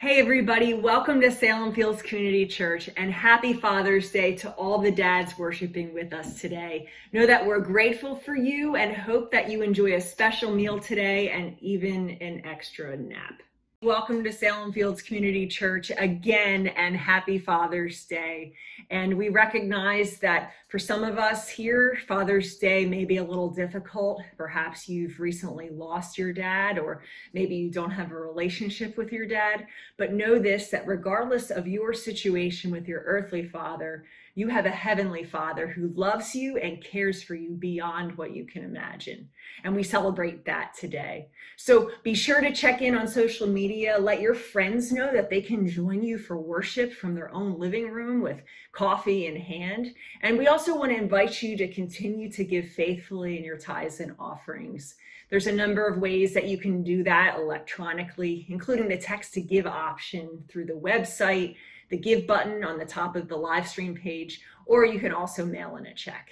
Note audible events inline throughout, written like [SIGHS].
Hey, everybody, welcome to Salem Fields Community Church and happy Father's Day to all the dads worshiping with us today. Know that we're grateful for you and hope that you enjoy a special meal today and even an extra nap. Welcome to Salem Fields Community Church again and happy Father's Day. And we recognize that for some of us here, Father's Day may be a little difficult. Perhaps you've recently lost your dad, or maybe you don't have a relationship with your dad. But know this that regardless of your situation with your earthly father, you have a heavenly father who loves you and cares for you beyond what you can imagine. And we celebrate that today. So be sure to check in on social media. Let your friends know that they can join you for worship from their own living room with coffee in hand. And we also want to invite you to continue to give faithfully in your tithes and offerings. There's a number of ways that you can do that electronically, including the text to give option through the website the give button on the top of the live stream page, or you can also mail in a check.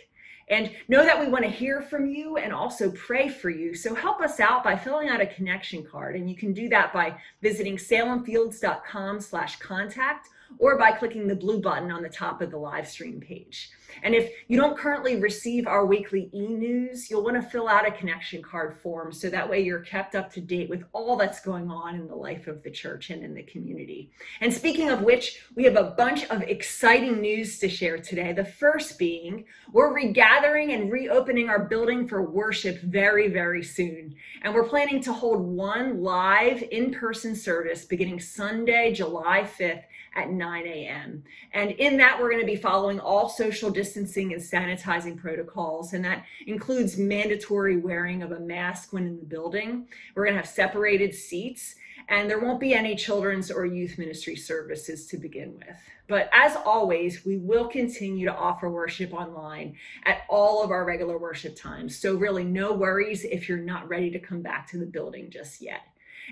And know that we want to hear from you and also pray for you. So help us out by filling out a connection card. And you can do that by visiting salemfields.com slash contact or by clicking the blue button on the top of the live stream page. And if you don't currently receive our weekly e-news, you'll want to fill out a connection card form so that way you're kept up to date with all that's going on in the life of the church and in the community. And speaking of which, we have a bunch of exciting news to share today. The first being we're regathering and reopening our building for worship very, very soon. And we're planning to hold one live in-person service beginning Sunday, July 5th at 9 a.m. And in that, we're going to be following all social distancing and sanitizing protocols. And that includes mandatory wearing of a mask when in the building. We're going to have separated seats and there won't be any children's or youth ministry services to begin with. But as always, we will continue to offer worship online at all of our regular worship times. So, really, no worries if you're not ready to come back to the building just yet.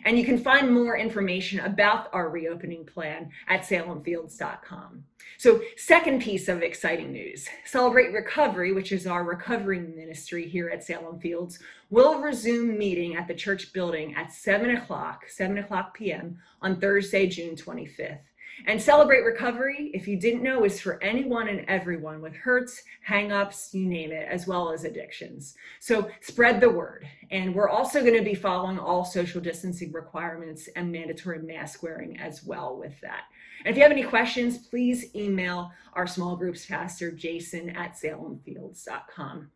And you can find more information about our reopening plan at salemfields.com. So, second piece of exciting news Celebrate Recovery, which is our recovery ministry here at Salem Fields, will resume meeting at the church building at 7 o'clock, 7 o'clock p.m. on Thursday, June 25th. And Celebrate Recovery, if you didn't know, is for anyone and everyone with hurts, hangups, you name it, as well as addictions. So spread the word. And we're also going to be following all social distancing requirements and mandatory mask wearing as well with that. And if you have any questions, please email our small groups pastor, Jason at salemfields.com.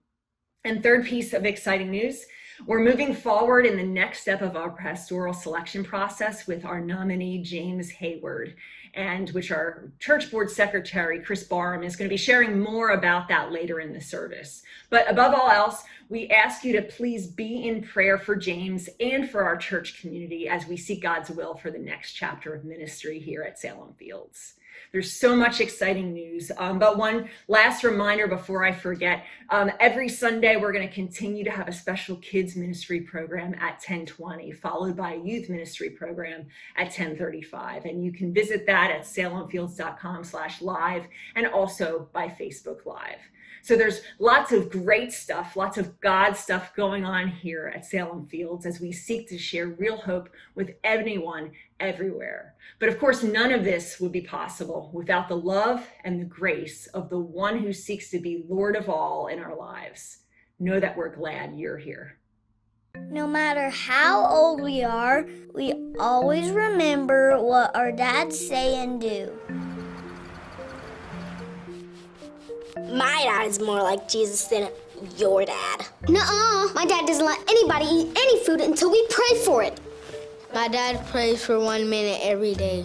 And third piece of exciting news we're moving forward in the next step of our pastoral selection process with our nominee, James Hayward and which our church board secretary, Chris Barham, is going to be sharing more about that later in the service. But above all else, we ask you to please be in prayer for James and for our church community as we seek God's will for the next chapter of ministry here at Salem Fields. There's so much exciting news. Um, but one last reminder before I forget um, every Sunday, we're going to continue to have a special kids ministry program at 1020, followed by a youth ministry program at 1035. And you can visit that at salemfields.com slash live and also by Facebook Live. So there's lots of great stuff, lots of God stuff going on here at Salem Fields as we seek to share real hope with anyone everywhere. But of course, none of this would be possible without the love and the grace of the one who seeks to be Lord of all in our lives. Know that we're glad you're here. No matter how old we are, we always remember what our dads say and do. My dad is more like Jesus than your dad. Nuh-uh. My dad doesn't let anybody eat any food until we pray for it. My dad prays for one minute every day.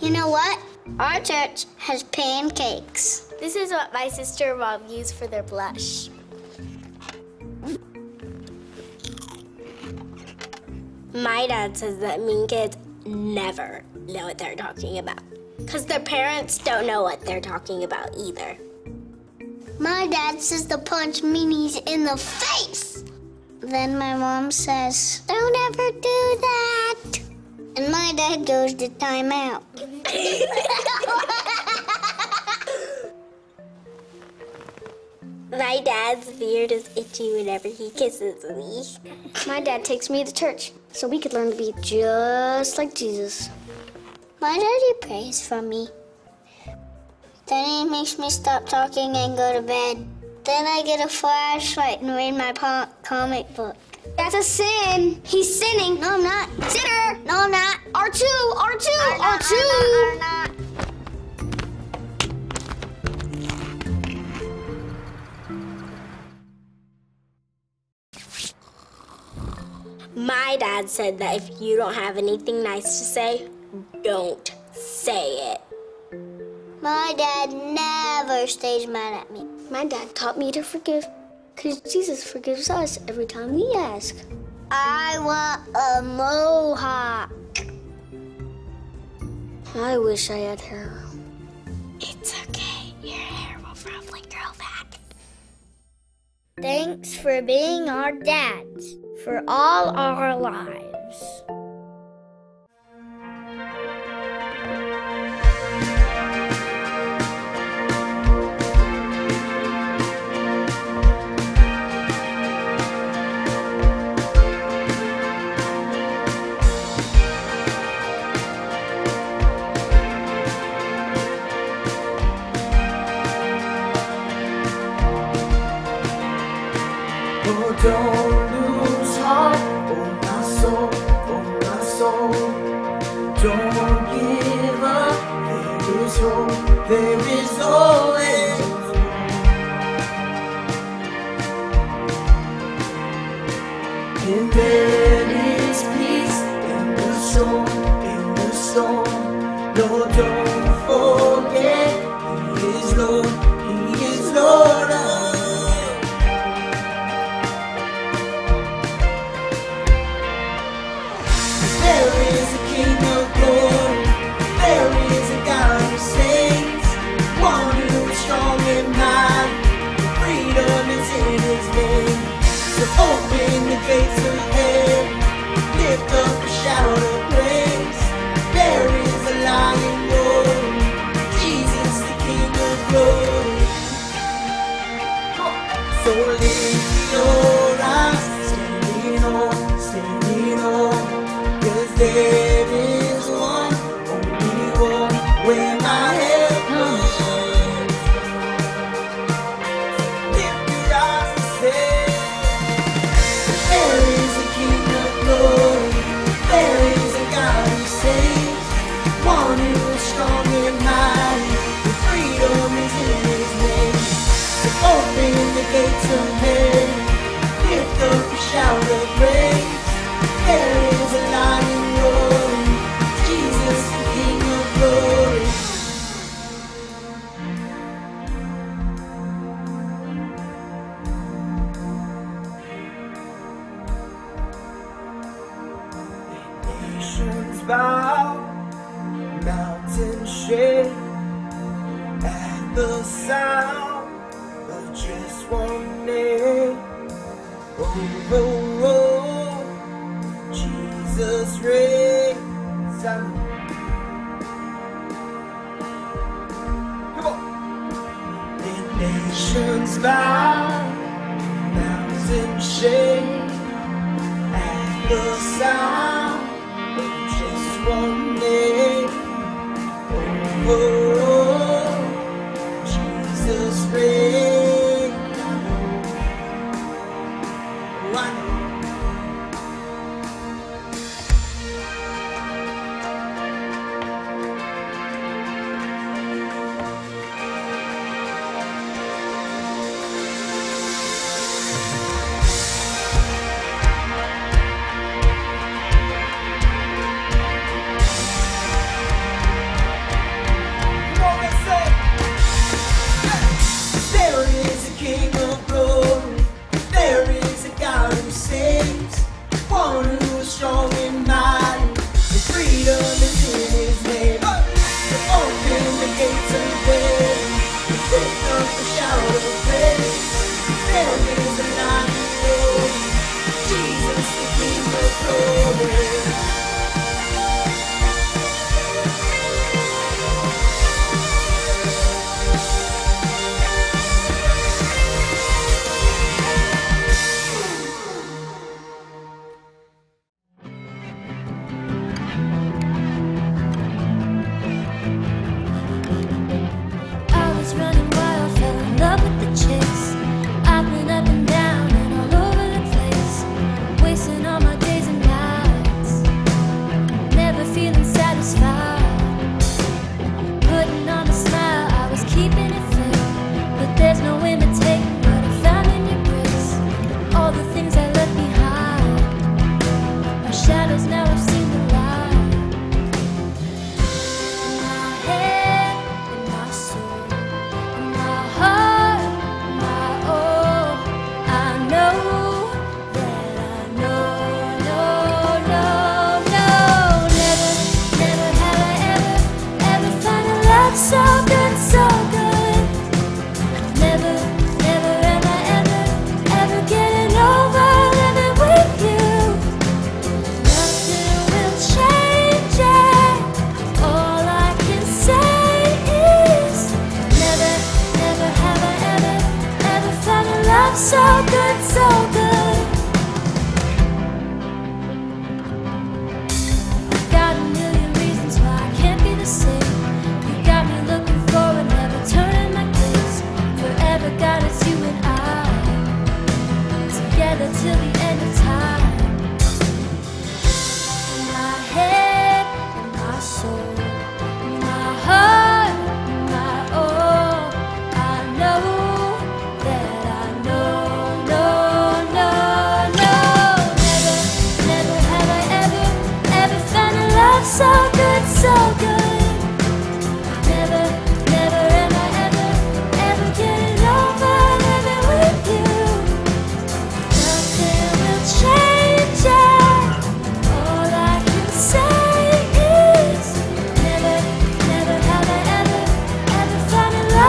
You know what? Our church has pancakes. This is what my sister and mom use for their blush. My dad says that mean kids never know what they're talking about. Because their parents don't know what they're talking about either. My dad says to punch meanies in the face. Then my mom says, Don't ever do that. And my dad goes to timeout. [LAUGHS] my dad's beard is itchy whenever he kisses me. My dad takes me to church so we could learn to be just like Jesus. My daddy prays for me. Then he makes me stop talking and go to bed. Then I get a flashlight and read my po- comic book. That's a sin. He's sinning. No, I'm not. Sinner. No, I'm not. R2, R2, I'm not, R2. I'm not, I'm not. My dad said that if you don't have anything nice to say, don't say it. My dad never stays mad at me. My dad taught me to forgive because Jesus forgives us every time we ask. I want a mohawk. I wish I had hair. It's okay. Your hair will probably grow back. Thanks for being our dads for all our lives.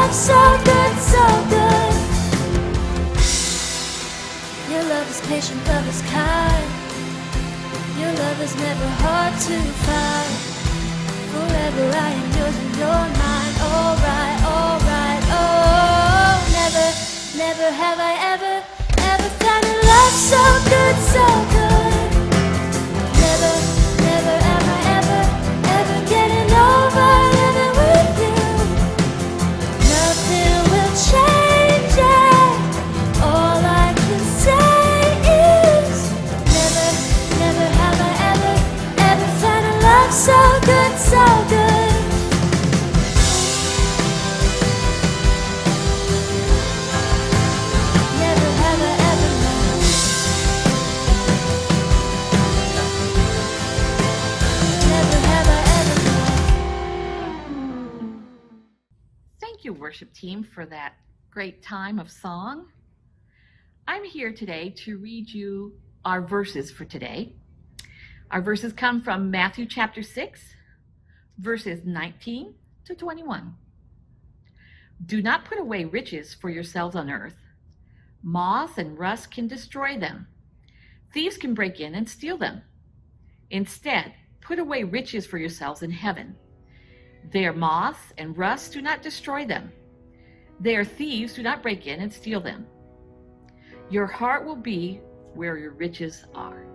love so good, so good. Your love is patient, love is kind. Your love is never hard to find. Forever I am yours and you're mine. Alright, alright, oh. Never, never have I ever, ever found a love so good, so worship team, for that great time of song. I'm here today to read you our verses for today. Our verses come from Matthew chapter 6, verses 19 to 21. Do not put away riches for yourselves on earth. Moths and rust can destroy them. Thieves can break in and steal them. Instead, put away riches for yourselves in heaven their moth and rust do not destroy them. There thieves do not break in and steal them. Your heart will be where your riches are.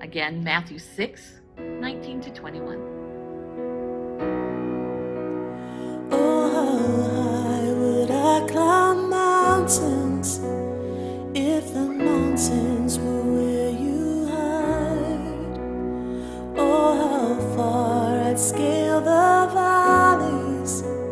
Again, Matthew 6 19 to 21. mountains were where you hide? Oh, how far scale the valleys.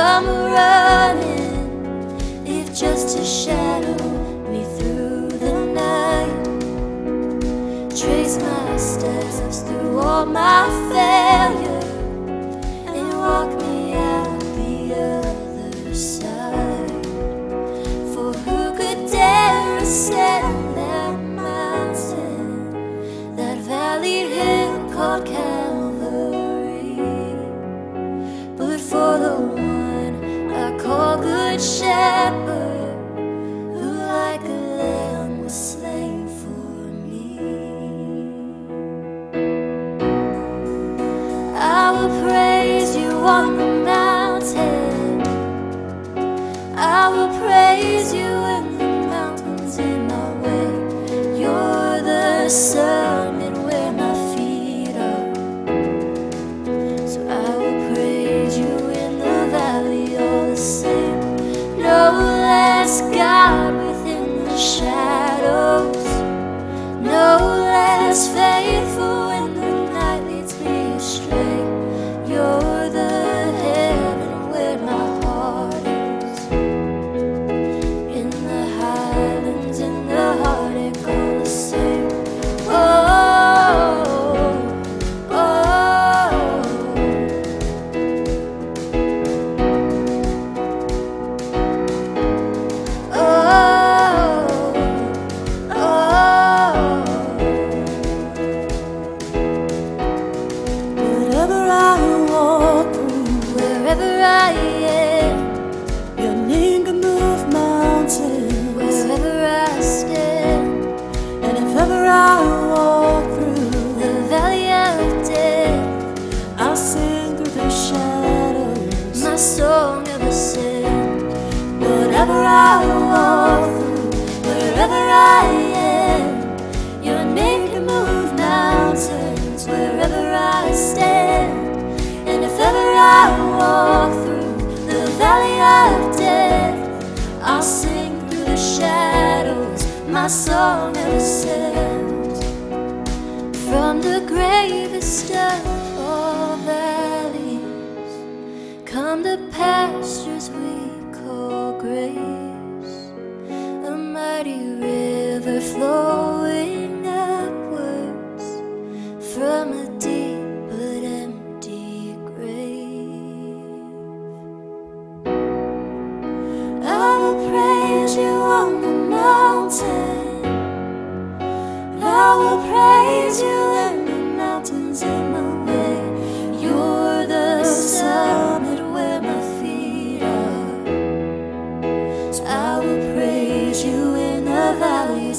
come running if just to shadow me through the night. Trace my steps through all my failures. Am, your name can move mountains. Wherever I stand, and if ever I walk through the valley of death, I'll sing through the shadows. My soul never sends. From the gravest of all valleys, come the pastures we call grace, a mighty flowing upwards from a deep but empty grave. I will praise you on the mountain. I will praise you in the mountains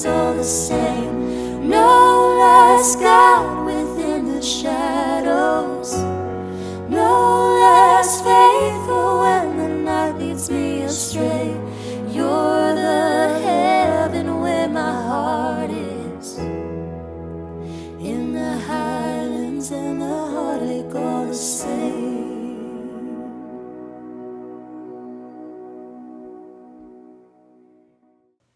all the same. No less God within the shadows. No less faithful when the night leads me astray. You're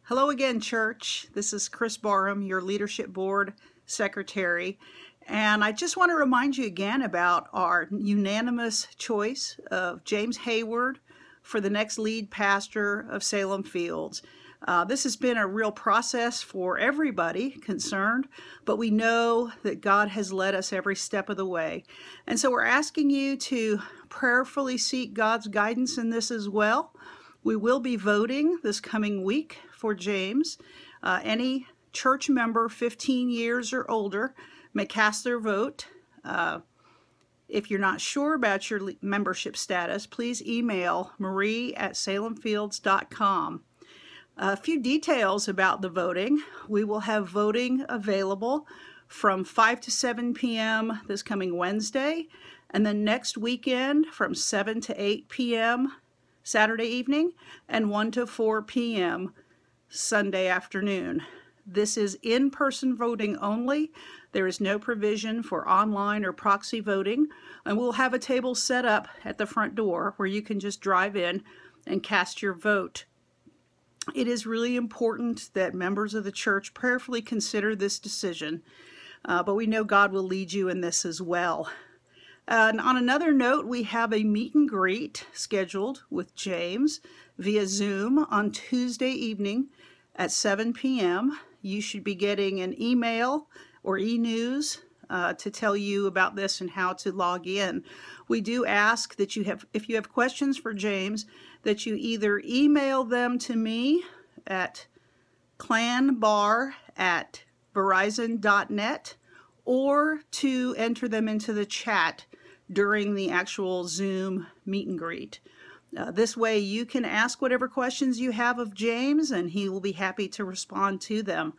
Hello again, church. This is Chris Barham, your leadership board secretary. And I just want to remind you again about our unanimous choice of James Hayward for the next lead pastor of Salem Fields. Uh, this has been a real process for everybody concerned, but we know that God has led us every step of the way. And so we're asking you to prayerfully seek God's guidance in this as well. We will be voting this coming week for James. Uh, any church member 15 years or older may cast their vote. Uh, if you're not sure about your membership status, please email marie at salemfields.com. A few details about the voting. We will have voting available from 5 to 7 p.m. this coming Wednesday, and then next weekend from 7 to 8 p.m. Saturday evening, and 1 to 4 p.m. Sunday afternoon. This is in person voting only. There is no provision for online or proxy voting, and we'll have a table set up at the front door where you can just drive in and cast your vote. It is really important that members of the church prayerfully consider this decision, uh, but we know God will lead you in this as well. And on another note, we have a meet and greet scheduled with James via Zoom on Tuesday evening at 7 p.m. You should be getting an email or e news uh, to tell you about this and how to log in. We do ask that you have, if you have questions for James, that you either email them to me at clanbar at verizon.net or to enter them into the chat during the actual Zoom meet and greet. Uh, this way, you can ask whatever questions you have of James, and he will be happy to respond to them.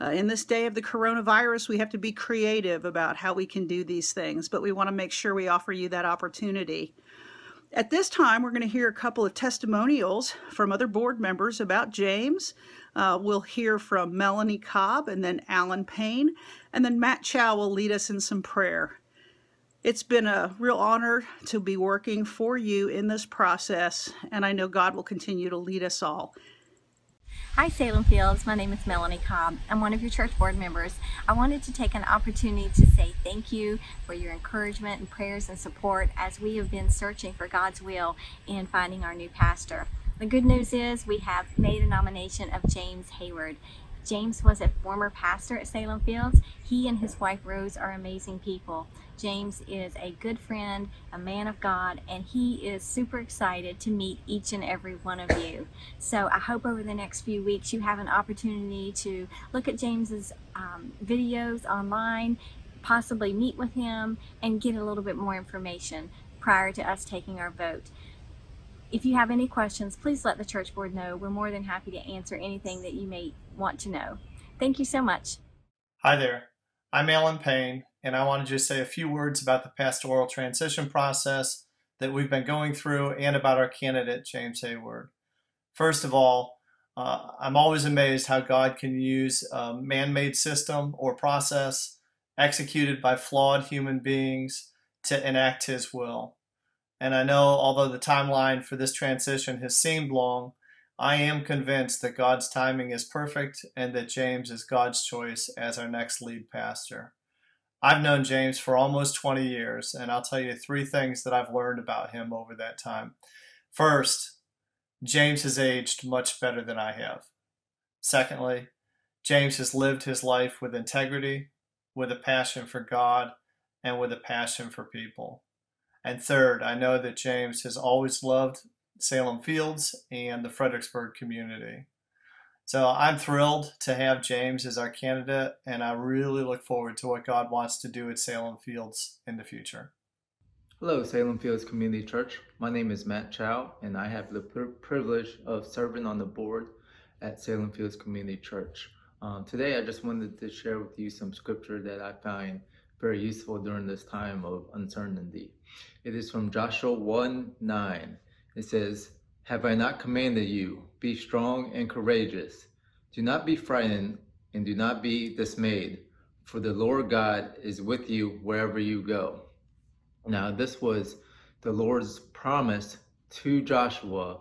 Uh, in this day of the coronavirus, we have to be creative about how we can do these things, but we want to make sure we offer you that opportunity. At this time, we're going to hear a couple of testimonials from other board members about James. Uh, we'll hear from Melanie Cobb and then Alan Payne, and then Matt Chow will lead us in some prayer. It's been a real honor to be working for you in this process, and I know God will continue to lead us all. Hi, Salem Fields. My name is Melanie Cobb. I'm one of your church board members. I wanted to take an opportunity to say thank you for your encouragement and prayers and support as we have been searching for God's will in finding our new pastor. The good news is we have made a nomination of James Hayward. James was a former pastor at Salem Fields. He and his wife Rose are amazing people. James is a good friend, a man of God, and he is super excited to meet each and every one of you. So I hope over the next few weeks you have an opportunity to look at James's um, videos online, possibly meet with him, and get a little bit more information prior to us taking our vote. If you have any questions, please let the church board know. We're more than happy to answer anything that you may want to know. Thank you so much. Hi there. I'm Alan Payne, and I want to just say a few words about the pastoral transition process that we've been going through and about our candidate, James Hayward. First of all, uh, I'm always amazed how God can use a man made system or process executed by flawed human beings to enact His will. And I know, although the timeline for this transition has seemed long, I am convinced that God's timing is perfect and that James is God's choice as our next lead pastor. I've known James for almost 20 years, and I'll tell you three things that I've learned about him over that time. First, James has aged much better than I have. Secondly, James has lived his life with integrity, with a passion for God, and with a passion for people. And third, I know that James has always loved Salem Fields and the Fredericksburg community. So I'm thrilled to have James as our candidate, and I really look forward to what God wants to do at Salem Fields in the future. Hello, Salem Fields Community Church. My name is Matt Chow, and I have the privilege of serving on the board at Salem Fields Community Church. Um, today, I just wanted to share with you some scripture that I find very useful during this time of uncertainty. It is from Joshua 1 9. It says, Have I not commanded you, be strong and courageous? Do not be frightened and do not be dismayed, for the Lord God is with you wherever you go. Now, this was the Lord's promise to Joshua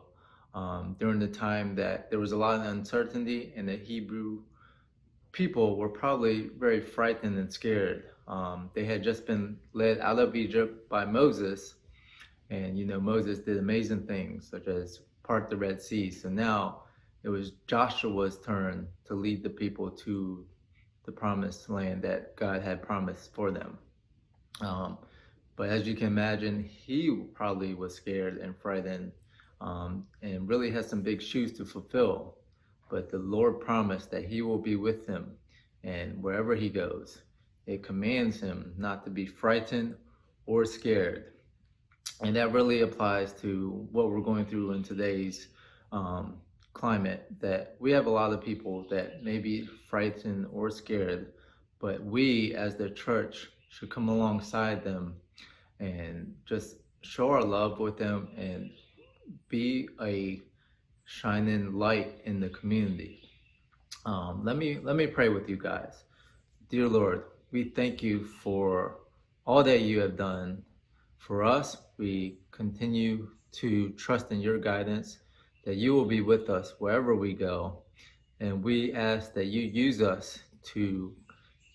um, during the time that there was a lot of uncertainty and the Hebrew people were probably very frightened and scared. Um, they had just been led out of Egypt by Moses, and you know Moses did amazing things such as part the Red Sea. So now it was Joshua's turn to lead the people to the promised land that God had promised for them. Um, but as you can imagine, he probably was scared and frightened um, and really has some big shoes to fulfill. But the Lord promised that he will be with him and wherever he goes it commands him not to be frightened or scared. And that really applies to what we're going through in today's um, climate. That we have a lot of people that may be frightened or scared, but we as the church should come alongside them and just show our love with them and be a shining light in the community. Um, let me let me pray with you guys. Dear Lord, we thank you for all that you have done for us. We continue to trust in your guidance, that you will be with us wherever we go. And we ask that you use us to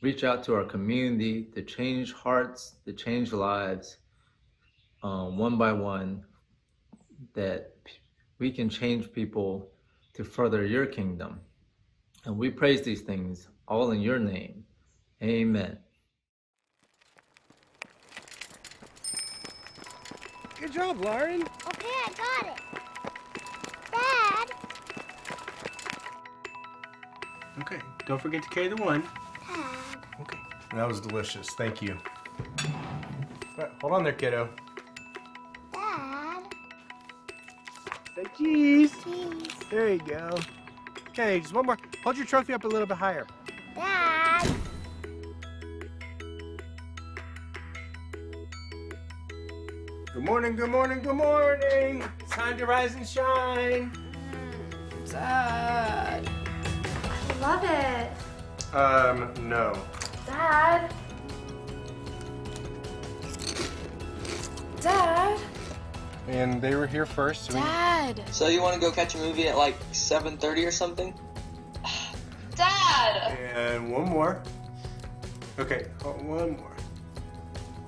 reach out to our community, to change hearts, to change lives, um, one by one that we can change people to further your kingdom. And we praise these things all in your name. Amen. Good job, Lauren. Okay, I got it. Dad. Okay, don't forget to carry the one. Dad. Okay. That was delicious. Thank you. Right, hold on there, kiddo. Dad. Say cheese. Cheese. There you go. Okay, just one more. Hold your trophy up a little bit higher. Dad. Morning, good morning, good morning. It's time to rise and shine. Dad. I love it. Um, no. Dad. Dad. And they were here first. So we- Dad. So you want to go catch a movie at like 7:30 or something? [SIGHS] Dad. And one more. Okay, one more.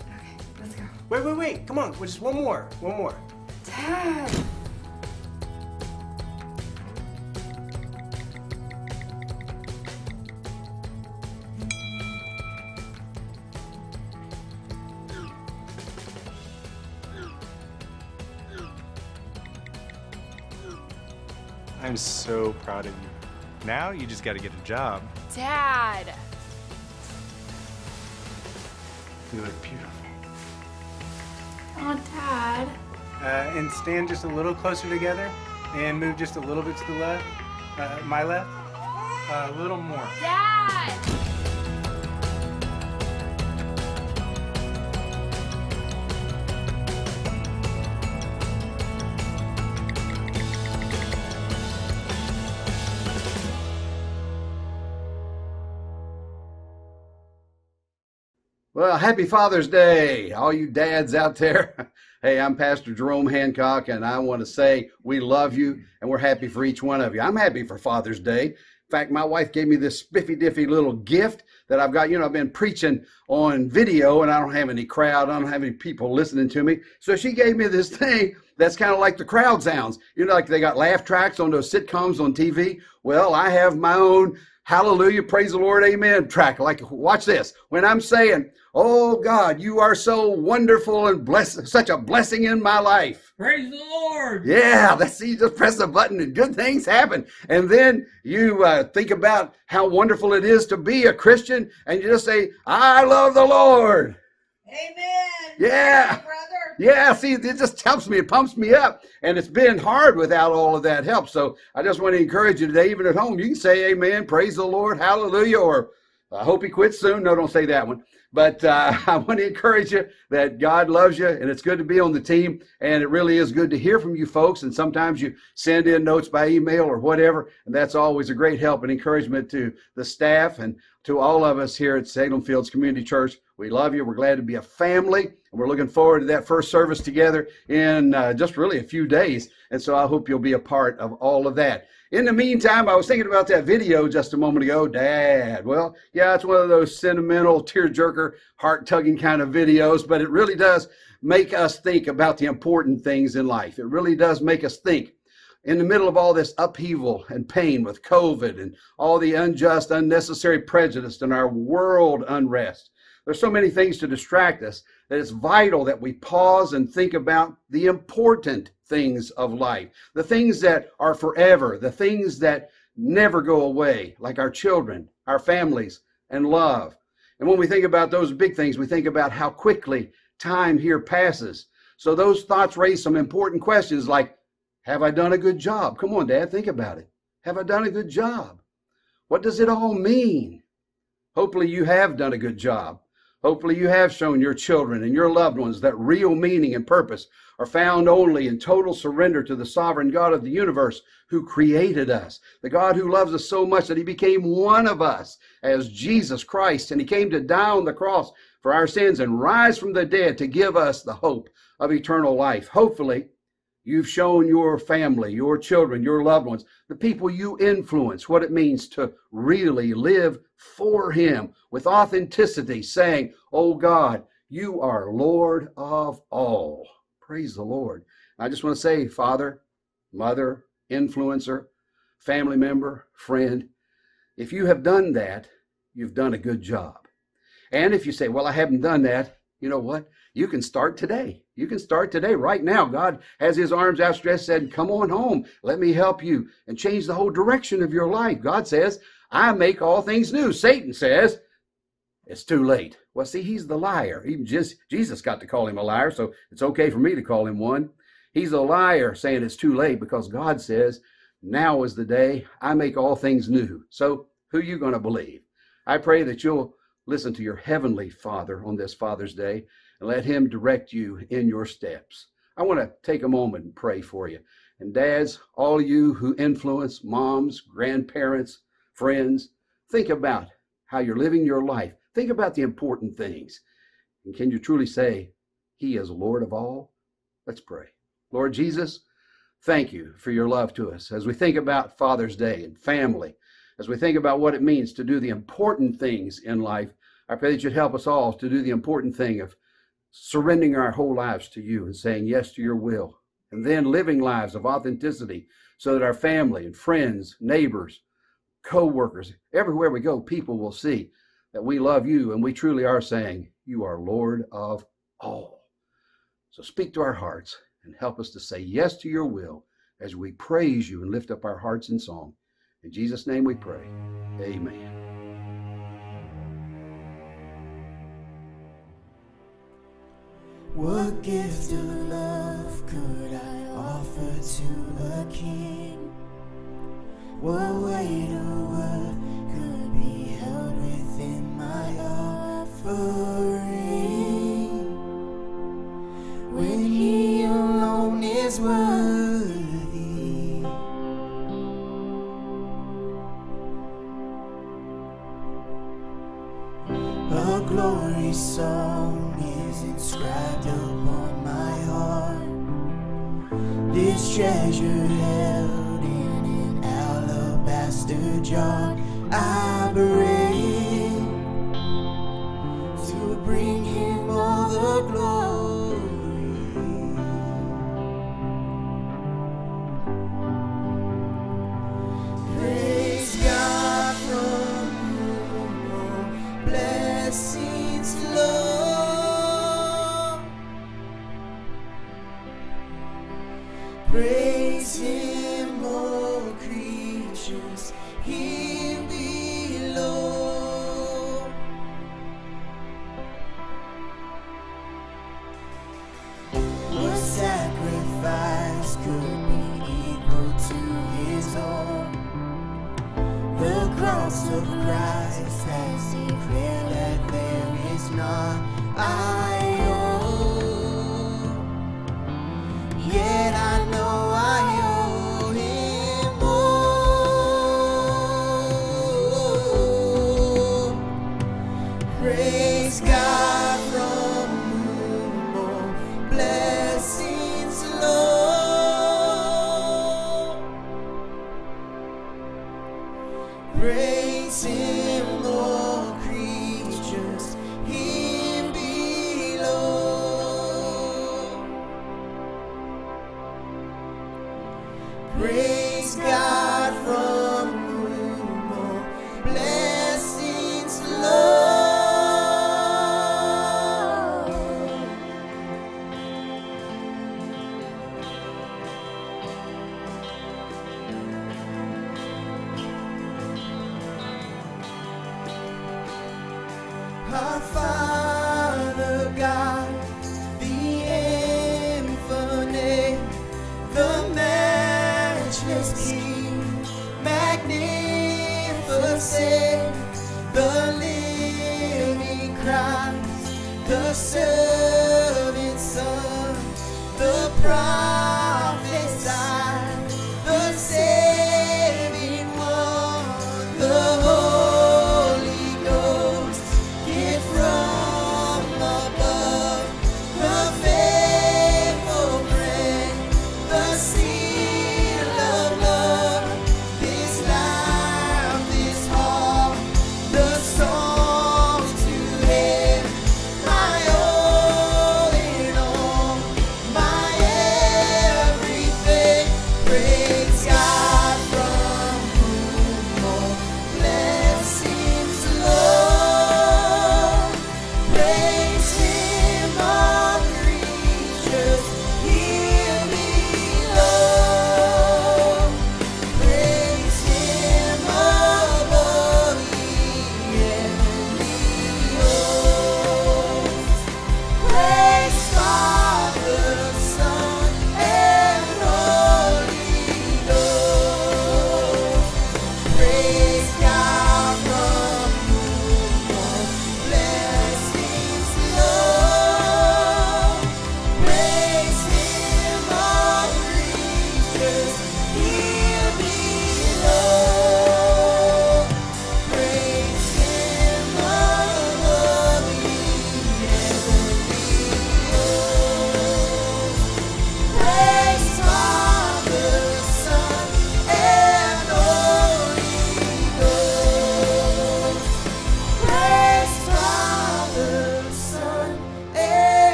Okay, let's go. Wait, wait, wait. Come on. Just one more. One more. Dad. I'm so proud of you. Now you just got to get a job. Dad. You look beautiful. Oh, Dad. Uh, and stand just a little closer together and move just a little bit to the left. Uh, my left. Uh, a little more. Dad. Well, happy Father's Day, all you dads out there. [LAUGHS] Hey, I'm Pastor Jerome Hancock, and I want to say we love you and we're happy for each one of you. I'm happy for Father's Day. In fact, my wife gave me this spiffy diffy little gift that I've got. You know, I've been preaching on video and I don't have any crowd, I don't have any people listening to me. So she gave me this [LAUGHS] thing that's kind of like the crowd sounds. You know, like they got laugh tracks on those sitcoms on TV. Well, I have my own hallelujah, praise the Lord, amen track. Like, watch this. When I'm saying, Oh God, you are so wonderful and bless such a blessing in my life. Praise the Lord. Yeah, that's you just press a button and good things happen. And then you uh, think about how wonderful it is to be a Christian, and you just say, "I love the Lord." Amen. Yeah. brother. Yeah, see, it just helps me. It pumps me up. And it's been hard without all of that help. So I just want to encourage you today, even at home, you can say amen, praise the Lord, hallelujah, or I hope he quits soon. No, don't say that one. But uh, [LAUGHS] I want to encourage you that God loves you and it's good to be on the team. And it really is good to hear from you folks. And sometimes you send in notes by email or whatever. And that's always a great help and encouragement to the staff and to all of us here at Salem Fields Community Church. We love you. We're glad to be a family. And we're looking forward to that first service together in uh, just really a few days. And so I hope you'll be a part of all of that. In the meantime, I was thinking about that video just a moment ago. Dad, well, yeah, it's one of those sentimental, tearjerker, heart tugging kind of videos, but it really does make us think about the important things in life. It really does make us think. In the middle of all this upheaval and pain with COVID and all the unjust, unnecessary prejudice and our world unrest, there's so many things to distract us that it's vital that we pause and think about the important things of life, the things that are forever, the things that never go away, like our children, our families, and love. And when we think about those big things, we think about how quickly time here passes. So those thoughts raise some important questions like, have I done a good job? Come on, Dad, think about it. Have I done a good job? What does it all mean? Hopefully, you have done a good job. Hopefully, you have shown your children and your loved ones that real meaning and purpose are found only in total surrender to the sovereign God of the universe who created us, the God who loves us so much that he became one of us as Jesus Christ, and he came to die on the cross for our sins and rise from the dead to give us the hope of eternal life. Hopefully, You've shown your family, your children, your loved ones, the people you influence, what it means to really live for Him with authenticity, saying, Oh God, You are Lord of all. Praise the Lord. I just want to say, Father, Mother, influencer, family member, friend, if you have done that, you've done a good job. And if you say, Well, I haven't done that, you know what? You can start today. You can start today, right now. God has his arms outstretched, said, Come on home. Let me help you and change the whole direction of your life. God says, I make all things new. Satan says, It's too late. Well, see, he's the liar. Even just, Jesus got to call him a liar, so it's okay for me to call him one. He's a liar saying it's too late because God says, Now is the day I make all things new. So, who you going to believe? I pray that you'll listen to your heavenly Father on this Father's Day and let Him direct you in your steps. I want to take a moment and pray for you. And dads, all you who influence moms, grandparents, friends, think about how you're living your life. Think about the important things. And can you truly say, He is Lord of all? Let's pray. Lord Jesus, thank you for your love to us as we think about Father's Day and family, as we think about what it means to do the important things in life. I pray that you'd help us all to do the important thing of surrendering our whole lives to you and saying yes to your will, and then living lives of authenticity so that our family and friends, neighbors, co workers, everywhere we go, people will see that we love you and we truly are saying, You are Lord of all. So speak to our hearts and help us to say yes to your will as we praise you and lift up our hearts in song. In Jesus' name we pray. Amen. What gift of love could I offer to a king? What weight of worth could be held within my offering? When he alone is worthy. A glory song This treasure held in an alabaster jar, I bring The cross of Christ that there is none I owe. Yet I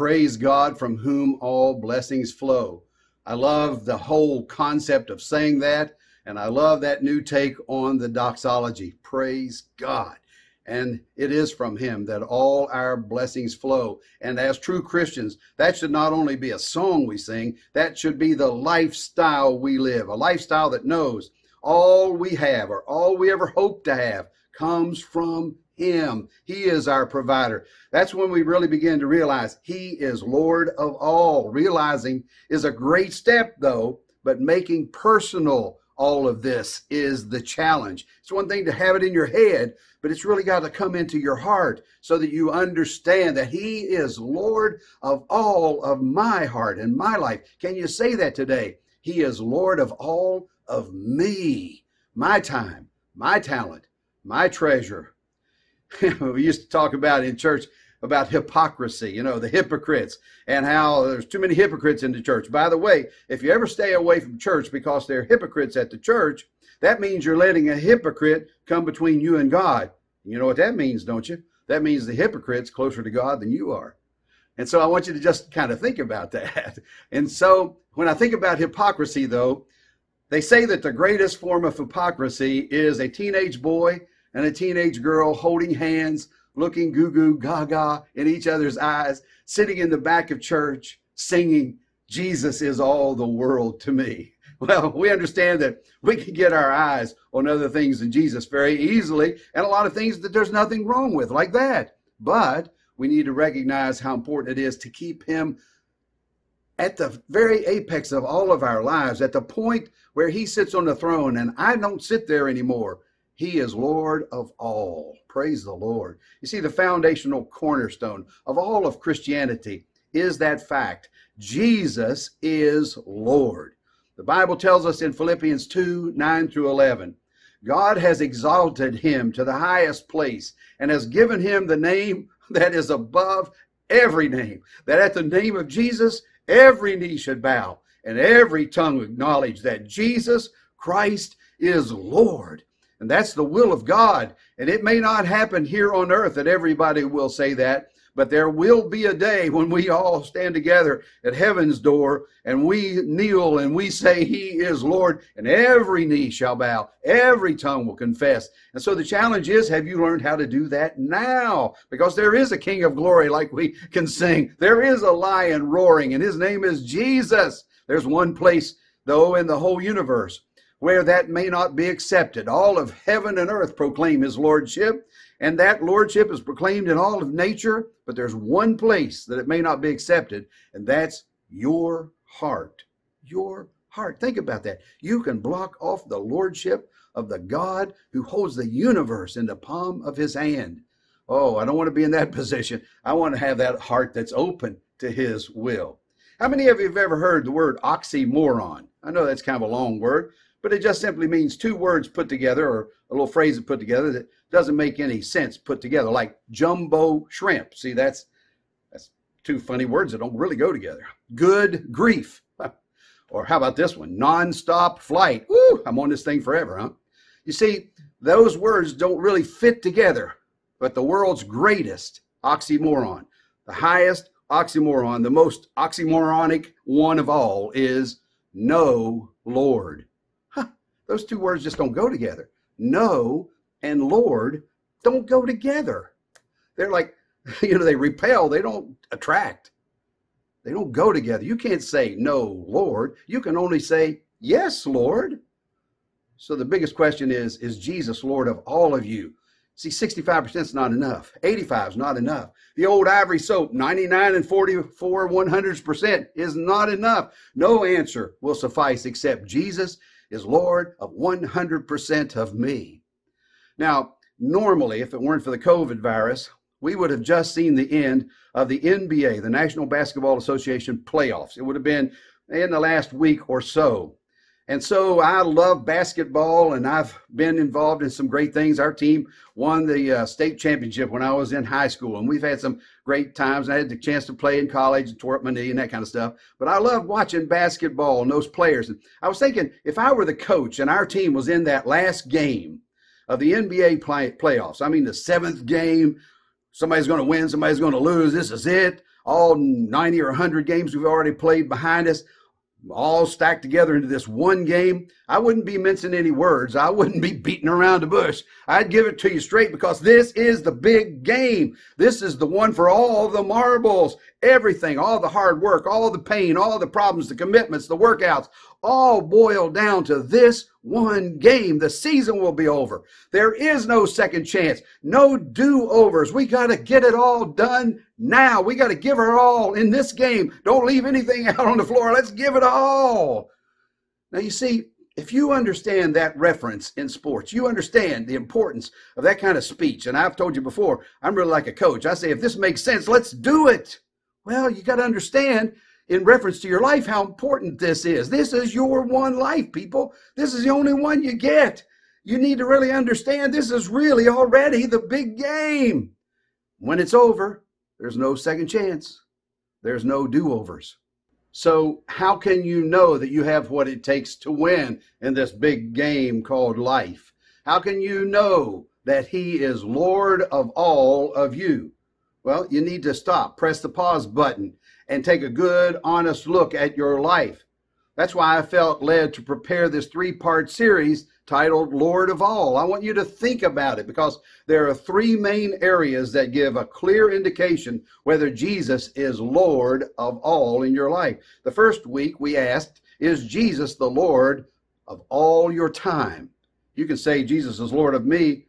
Praise God from whom all blessings flow. I love the whole concept of saying that, and I love that new take on the doxology. Praise God. And it is from Him that all our blessings flow. And as true Christians, that should not only be a song we sing, that should be the lifestyle we live, a lifestyle that knows all we have or all we ever hope to have comes from him. He is our provider. That's when we really begin to realize He is Lord of all. Realizing is a great step, though, but making personal all of this is the challenge. It's one thing to have it in your head, but it's really got to come into your heart so that you understand that He is Lord of all of my heart and my life. Can you say that today? He is Lord of all of me, my time, my talent, my treasure, [LAUGHS] we used to talk about in church about hypocrisy, you know, the hypocrites and how there's too many hypocrites in the church. By the way, if you ever stay away from church because there are hypocrites at the church, that means you're letting a hypocrite come between you and God. You know what that means, don't you? That means the hypocrite's closer to God than you are. And so I want you to just kind of think about [LAUGHS] that. And so when I think about hypocrisy, though, they say that the greatest form of hypocrisy is a teenage boy and a teenage girl holding hands, looking goo goo gaga in each other's eyes, sitting in the back of church singing, Jesus is all the world to me. [LAUGHS] Well, we understand that we can get our eyes on other things than Jesus very easily, and a lot of things that there's nothing wrong with, like that. But we need to recognize how important it is to keep Him at the very apex of all of our lives, at the point where He sits on the throne, and I don't sit there anymore. He is Lord of all. Praise the Lord. You see, the foundational cornerstone of all of Christianity is that fact Jesus is Lord. The Bible tells us in Philippians 2 9 through 11, God has exalted him to the highest place and has given him the name that is above every name, that at the name of Jesus, every knee should bow and every tongue acknowledge that Jesus Christ is Lord. And that's the will of God. And it may not happen here on earth that everybody will say that, but there will be a day when we all stand together at heaven's door and we kneel and we say, He is Lord, and every knee shall bow, every tongue will confess. And so the challenge is have you learned how to do that now? Because there is a King of glory, like we can sing. There is a lion roaring, and his name is Jesus. There's one place, though, in the whole universe where that may not be accepted. All of heaven and earth proclaim his lordship, and that lordship is proclaimed in all of nature, but there's one place that it may not be accepted, and that's your heart. Your heart. Think about that. You can block off the lordship of the God who holds the universe in the palm of his hand. Oh, I don't want to be in that [LAUGHS] position. I want to have that heart that's open to his will. How many of you have ever heard the word oxymoron? I know that's kind of a long word, but it just simply means two words put together or a little phrase put together that doesn't make any sense put together, like jumbo shrimp. See, that's that's two funny words that don't really go together. Good grief. [LAUGHS] Or how about this one? Nonstop flight. Woo, I'm on this thing forever, huh? You see, those words don't really fit together, but the world's greatest oxymoron, the highest oxymoron, the most oxymoronic one of all is no Lord. Those two words just don't go together. No and Lord don't go together. They're like, [LAUGHS] you know, they repel, they don't attract. They don't go together. You can't say no, Lord. You can only say yes, Lord. So the biggest question is Is Jesus Lord of all of you? See, 65% is not enough. 85 is not enough. The old ivory soap, 99 and 44 100% is not enough. No answer will suffice except Jesus is Lord of 100% of me. Now, normally, if it weren't for the COVID virus, we would have just seen the end of the NBA, the National Basketball Association playoffs. It would have been in the last week or so. And so I love basketball and I've been involved in some great things. Our team won the uh, state championship when I was in high school, and we've had some great times. I had the chance to play in college and tore up my knee and that kind of stuff. But I love watching basketball and those players. And I was thinking if I were the coach and our team was in that last game of the NBA play- playoffs, I mean, the seventh game, somebody's going to win, somebody's going to lose, this is it. all 90 or 100 games we've already played behind us, all stacked together into this one game, I wouldn't be mincing any words. I wouldn't be [LAUGHS] beating around the bush. I'd give it to you straight because this is the big game. This is the one for all the marbles, everything, all the hard work, all the pain, all the problems, the commitments, the workouts, all boil down to this one game. The season will be over. There is no second chance, no do overs. We got to get it all done now. We got to give her all in this game. Don't leave anything [LAUGHS] out on the floor. Let's give it all. Now, you see, if you understand that reference in sports, you understand the importance of that kind of speech. And I've told you before, I'm really like a coach. I say, if this makes sense, let's do it. Well, you got to understand in reference to your life how important this is. This is your one life, people. This is the only one you get. You need to really understand this is really already the big game. When it's over, there's no second chance, there's no do overs. So, how can you know that you have what it takes to win in this big game called life? How can you know that He is Lord of all of you? Well, you need to stop, press the pause button, and take a good, honest look at your life. That's why I felt led to prepare this three part series titled Lord of All. I want you to think about it because there are three main areas that give a clear indication whether Jesus is Lord of all in your life. The first week we asked, Is Jesus the Lord of all your time? You can say Jesus is Lord of me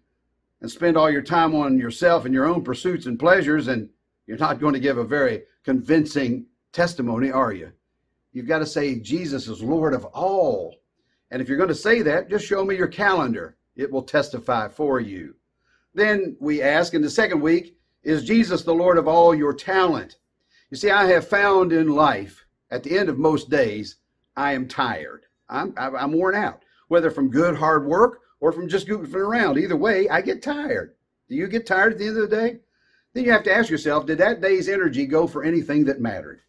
and spend all your time on yourself and your own pursuits and pleasures, and you're not going to give a very convincing testimony, are you? You've got to say Jesus is Lord of all. And if you're going to say that, just show me your calendar. It will testify for you. Then we ask in the second week, is Jesus the Lord of all your talent? You see, I have found in life, at the end of most days, I am tired. I'm, I'm worn out, whether from good hard work or from just goofing around. Either way, I get tired. Do you get tired at the end of the day? Then you have to ask yourself, did that day's energy go for anything that mattered?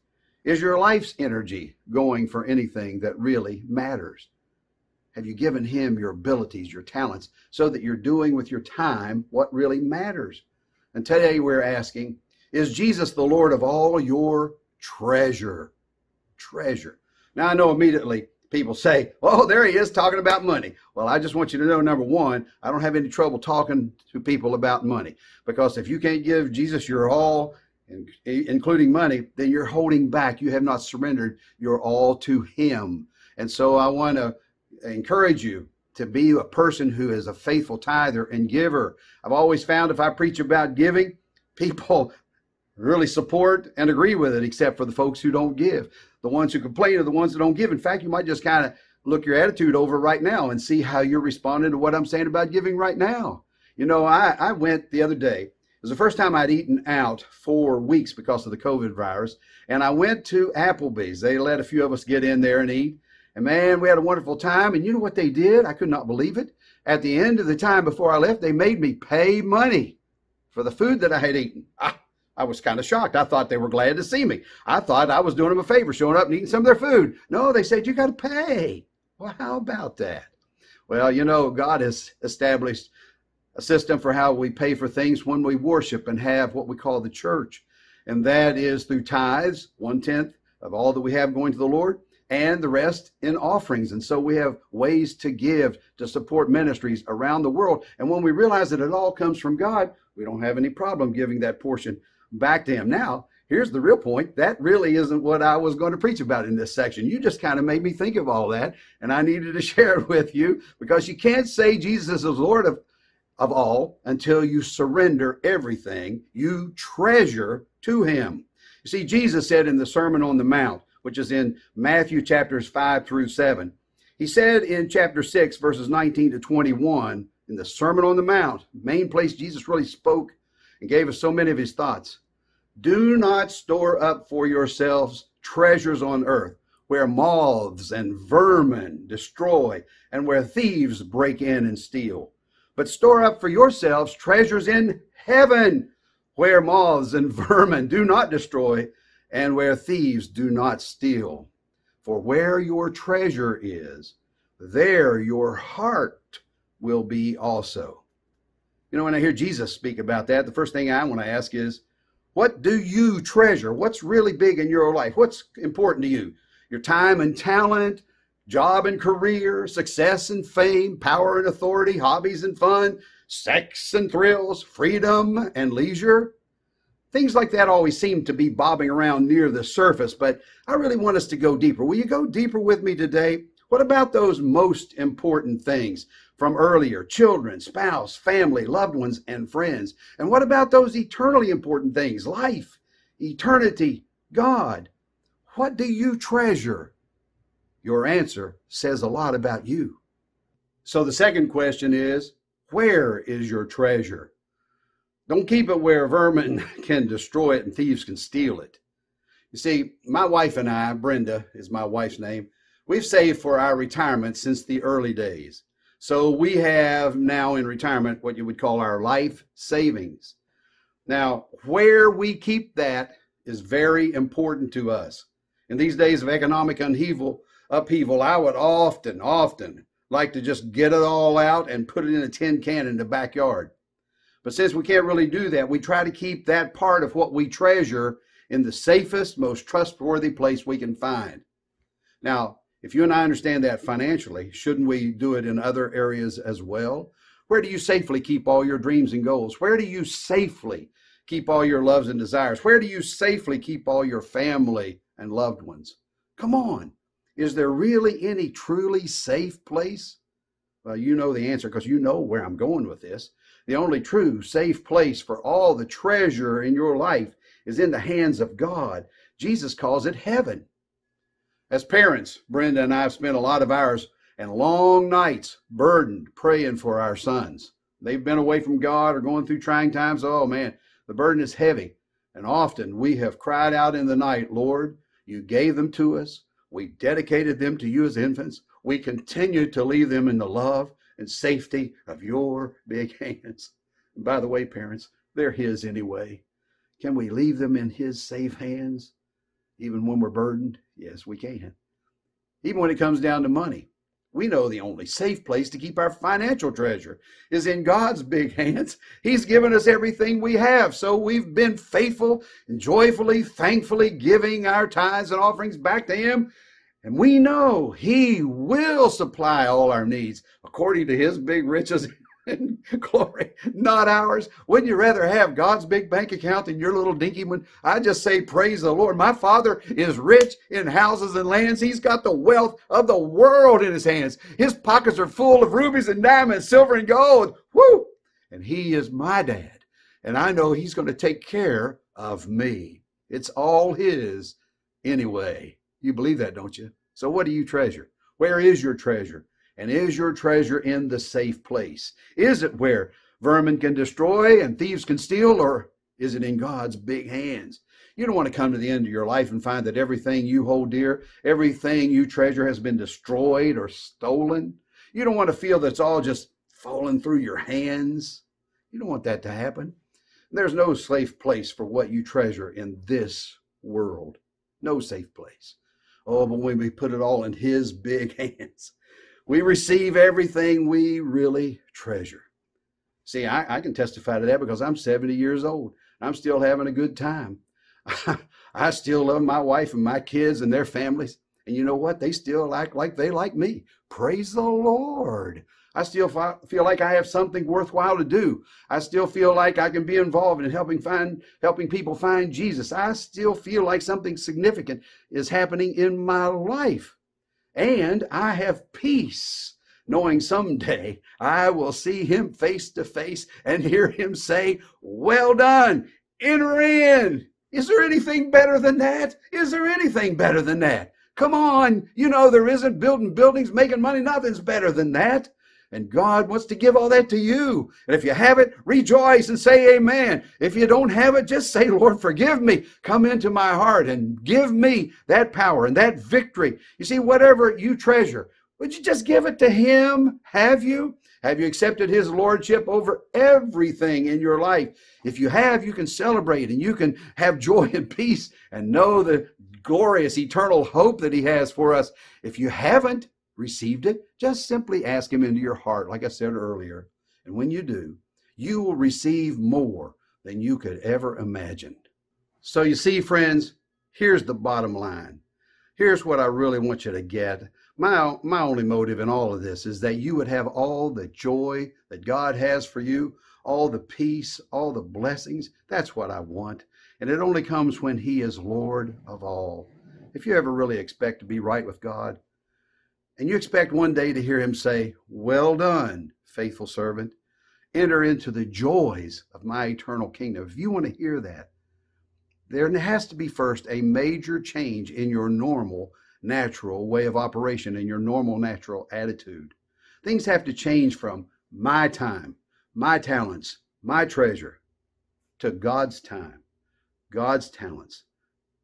Is your life's energy going for anything that really matters? Have you given him your abilities, your talents, so that you're doing with your time what really matters? And today we're asking, is Jesus the Lord of all your treasure? Treasure. Now I know immediately people say, oh, there he is talking about money. Well, I just want you to know number one, I don't have any trouble talking to people about money because if you can't give Jesus your all, including money, then you're holding back. You have not surrendered your all to him. And so I want to encourage you to be a person who is a faithful tither and giver. I've always found if I preach about giving, people [LAUGHS] really support and agree with it, except for the folks who don't give. The ones who complain are the ones that don't give. In fact, you might just kind of look your attitude over right now and see how you're responding to what I'm saying about giving right now. You know, I, I went the other day. It was the first time I'd eaten out for weeks because of the COVID virus. And I went to Applebee's. They let a few of us get in there and eat. And man, we had a wonderful time. And you know what they did? I could not believe it. At the end of the time before I left, they made me pay money for the food that I had eaten. I, I was kind of shocked. I thought they were glad to see me. I thought I was doing them a favor, showing up and eating some of their food. No, they said, you got to pay. Well, how about that? Well, you know, God has established a system for how we pay for things when we worship and have what we call the church. And that is through tithes, one tenth of all that we have going to the Lord and the rest in offerings. And so we have ways to give to support ministries around the world. And when we realize that it all comes from God, we don't have any problem giving that portion back to Him. Now, here's the real point that really isn't what I was going to preach about in this section. You just kind of made me think of all that, and I needed to [LAUGHS] share it with you because you can't say Jesus is Lord of, of all until you surrender everything you treasure to Him. You see, Jesus said in the Sermon on the Mount, which is in Matthew chapters 5 through 7. He said in chapter 6, verses 19 to 21, in the Sermon on the Mount, main place Jesus really spoke and gave us so many of his thoughts. Do not store up for yourselves treasures on earth, where moths and vermin destroy, and where thieves break in and steal. But store up for yourselves treasures in heaven, where moths and [LAUGHS] vermin do not destroy, and where thieves do not steal. For where your treasure is, there your heart will be also. You know, when I hear Jesus speak about that, the first thing I want to ask is, What do you treasure? What's really big in your life? What's important to you? Your time and talent, job and career, success and fame, power and authority, hobbies and fun, sex and thrills, freedom and leisure. Things like that always seem to be bobbing around near the surface, but I really want us to go deeper. Will you go deeper with me today? What about those most important things from earlier children, spouse, family, loved ones, and friends? And what about those eternally important things life, eternity, God? What do you treasure? Your answer says a lot about you. So the second question is where is your treasure? Don't keep it where vermin [LAUGHS] can destroy it and thieves can steal it. You see, my wife and I, Brenda is my wife's name, we've saved for our retirement since the early days. So we have now in retirement what you would call our life savings. Now, where we keep that is very important to us. In these days of economic upheaval, upheaval, I would often, often like to just get it all out and put it in a tin can in the backyard. But since we can't really do that, we try to keep that part of what we treasure in the safest, most trustworthy place we can find. Now, if you and I understand that financially, shouldn't we do it in other areas as well? Where do you safely keep all your dreams and goals? Where do you safely keep all your loves and desires? Where do you safely keep all your family and loved ones? Come on. Is there really any truly safe place? Well, you know the answer because you know where I'm going with this. The only true safe place for all the treasure in your life is in the hands of God. Jesus calls it heaven. As parents, Brenda and I have spent a lot of hours and long nights burdened praying for our sons. They've been away from God or going through trying times. Oh man, the burden is heavy. And often we have cried out in the night, Lord, you gave them to us. We dedicated them to you as infants. We continue to leave them in the love and safety of your big [LAUGHS] hands. And by the way, parents, they're His anyway. Can we leave them in His safe hands even when we're burdened? Yes, we can. Even when it comes down to money, we know the only safe place to keep our financial treasure is in God's big hands. He's given us everything we have, so we've been faithful and joyfully, thankfully giving our tithes and offerings back to Him. And we know He will supply all our needs according to His big riches [LAUGHS] glory, not ours. Wouldn't you rather have God's big bank account than your little dinky one? I just say, Praise the Lord. My Father is rich in houses and lands. He's got the wealth of the world in His hands. His pockets are full of rubies and diamonds, silver and gold. Woo! And He is my dad. And I know He's going to take care of me. It's all His anyway. You believe that, don't you? So, what do you treasure? Where is your treasure? And is your treasure in the safe place? Is it where vermin can destroy and thieves can steal, or is it in God's big hands? You don't want to come to the end of your life and find that everything you hold dear, everything you treasure has been destroyed or stolen. You don't want to feel that it's all just falling through your hands. You don't want that to happen. There's no safe place for what you treasure in this world. No safe place. Oh, but when we put it all in His big [LAUGHS] hands, we receive everything we really treasure. See, I, I, can testify to that because I'm 70 years old. I'm still having a good time. [LAUGHS] I still love my wife and my kids and their families. And you know what? They still act like they like me. Praise the Lord. I still feel like I have something worthwhile to do. I still feel like I can be involved in helping find helping people find Jesus. I still feel like something significant is happening in my life. And I have peace knowing someday I will see him face to face and hear him say, "Well done. Enter in." Is there anything better than that? Is there anything better than that? Come on, you know there isn't building buildings, making money, nothing's better than that. And God wants to give all that to you. And if you have it, rejoice and say amen. If you don't have it, just say, Lord, forgive me. Come into my heart and give me that power and that victory. You see, whatever you treasure, would you just give it to Him? Have you? Have you accepted His Lordship over everything in your life? If you have, you can celebrate and you can have joy and peace and know the glorious eternal hope that He has for us. If you haven't, received it, just simply ask Him into your heart, like I said earlier. And when you do, you will receive more than you could ever imagine. So you see, friends, here's the bottom line. Here's what I really want you to get. My, my only motive in all of this is that you would have all the joy that God has for you, all the peace, all the blessings. That's what I want. And it only comes when He is Lord of all. If you ever really expect to be right with God, and you expect one day to hear Him say, Well done, faithful servant, enter into the joys of my eternal kingdom. If you want to hear that, there has to be first a major change in your normal, natural way of operation, in your normal, natural attitude. Things have to change from my time, my talents, my treasure, to God's time, God's talents,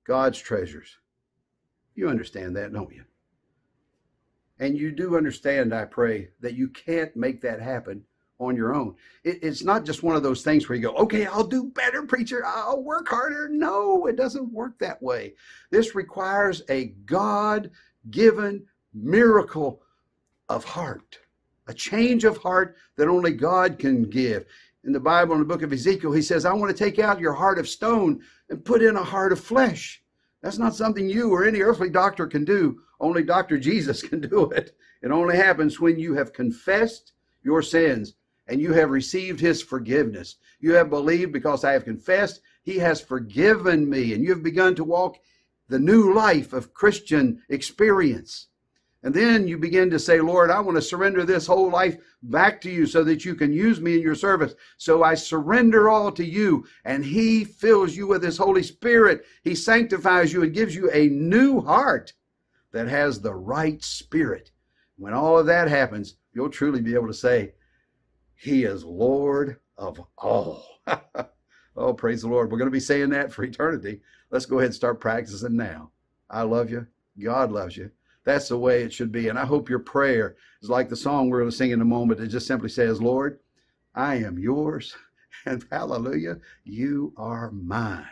God's treasures. You understand that, don't you? And you do understand, I pray, that you can't make that happen on your own. It, it's not just one of those things where you go, okay, I'll do better, preacher. I'll work harder. No, it doesn't work that way. This requires a God given miracle of heart, a change of heart that only God can give. In the Bible, in the book of Ezekiel, he says, I want to take out your heart of stone and put in a heart of flesh. That's not something you or any earthly doctor can do. Only Dr. Jesus [LAUGHS] can do it. It only happens when you have confessed your sins and you have received his forgiveness. You have believed because I have confessed, he has forgiven me, and you have begun to walk the new life of Christian experience. And then you begin to say, Lord, I want to surrender this whole life back to you so that you can use me in your service. So I surrender all to you. And He fills you with His Holy Spirit. He sanctifies you and gives you a new heart that has the right spirit. When all of that happens, you'll truly be able to say, He is Lord of all. [LAUGHS] oh, praise the Lord. We're going to be saying that for eternity. Let's go ahead and start practicing now. I love you. God loves you. That's the way it should be. And I hope your prayer is like the song we're going to sing in a moment. It just simply says, Lord, I am yours. [LAUGHS] And hallelujah, you are mine.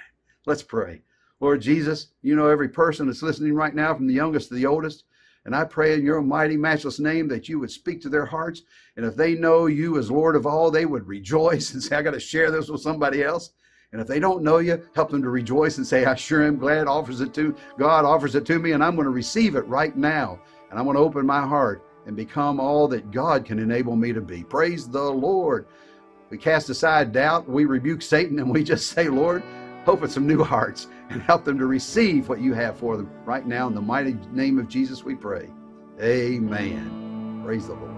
Let's pray. Lord Jesus, you know every person that's listening right now, from the youngest to the oldest. And I pray in your mighty, matchless name that you would speak to their hearts. And if they know you as Lord of all, they would rejoice and say, I got to share this with somebody else. And if they don't know you, help them to rejoice and say, I sure am glad offers it to God offers it to me, and I'm going to receive it right now. And I'm going to open my heart and become all that God can enable me to be. Praise the Lord. We cast aside doubt, we rebuke Satan, and we just [LAUGHS] say, Lord, open some new hearts and help them to receive what you have for them right now. In the mighty name of Jesus, we pray. Amen. Praise the Lord.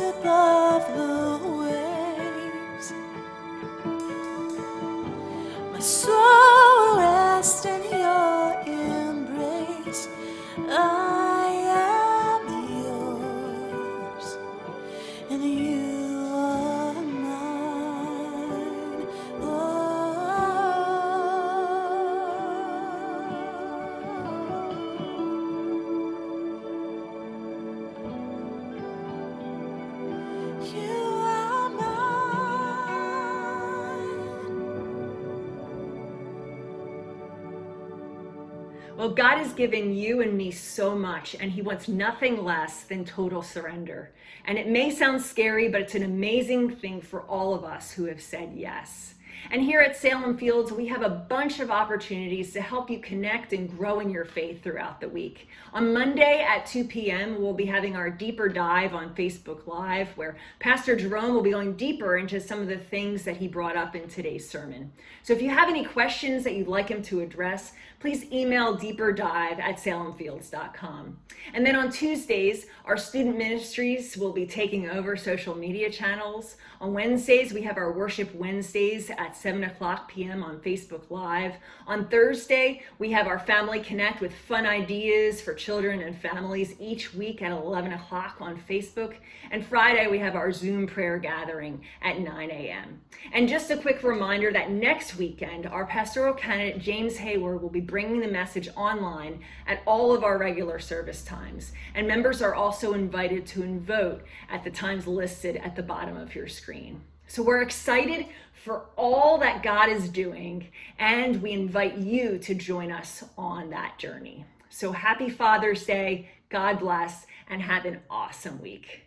above the God has given you and me so much, and He wants nothing less than total surrender. And it may sound scary, but it's an amazing thing for all of us who have said yes. And here at Salem Fields, we have a bunch of opportunities to help you connect and grow in your faith throughout the week. On Monday at 2 p.m., we'll be having our deeper dive on Facebook Live, where Pastor Jerome will be going deeper into some of the things that he brought up in today's sermon. So if you have any questions that you'd like him to address, please email deeperdive at salemfields.com. And then on Tuesdays, our student ministries will be taking over social media channels. On Wednesdays, we have our Worship Wednesdays at 7 o'clock p.m. on Facebook Live. On Thursday, we have our Family Connect with fun ideas for children and families each week at 11 o'clock on Facebook. And Friday, we have our Zoom prayer gathering at 9 a.m. And just a quick reminder that next weekend, our pastoral candidate James Hayward will be bringing the message online at all of our regular service times. And members are also invited to vote at the times listed at the bottom of your screen. So we're excited for all that God is doing, and we invite you to join us on that journey. So happy Father's Day, God bless, and have an awesome week.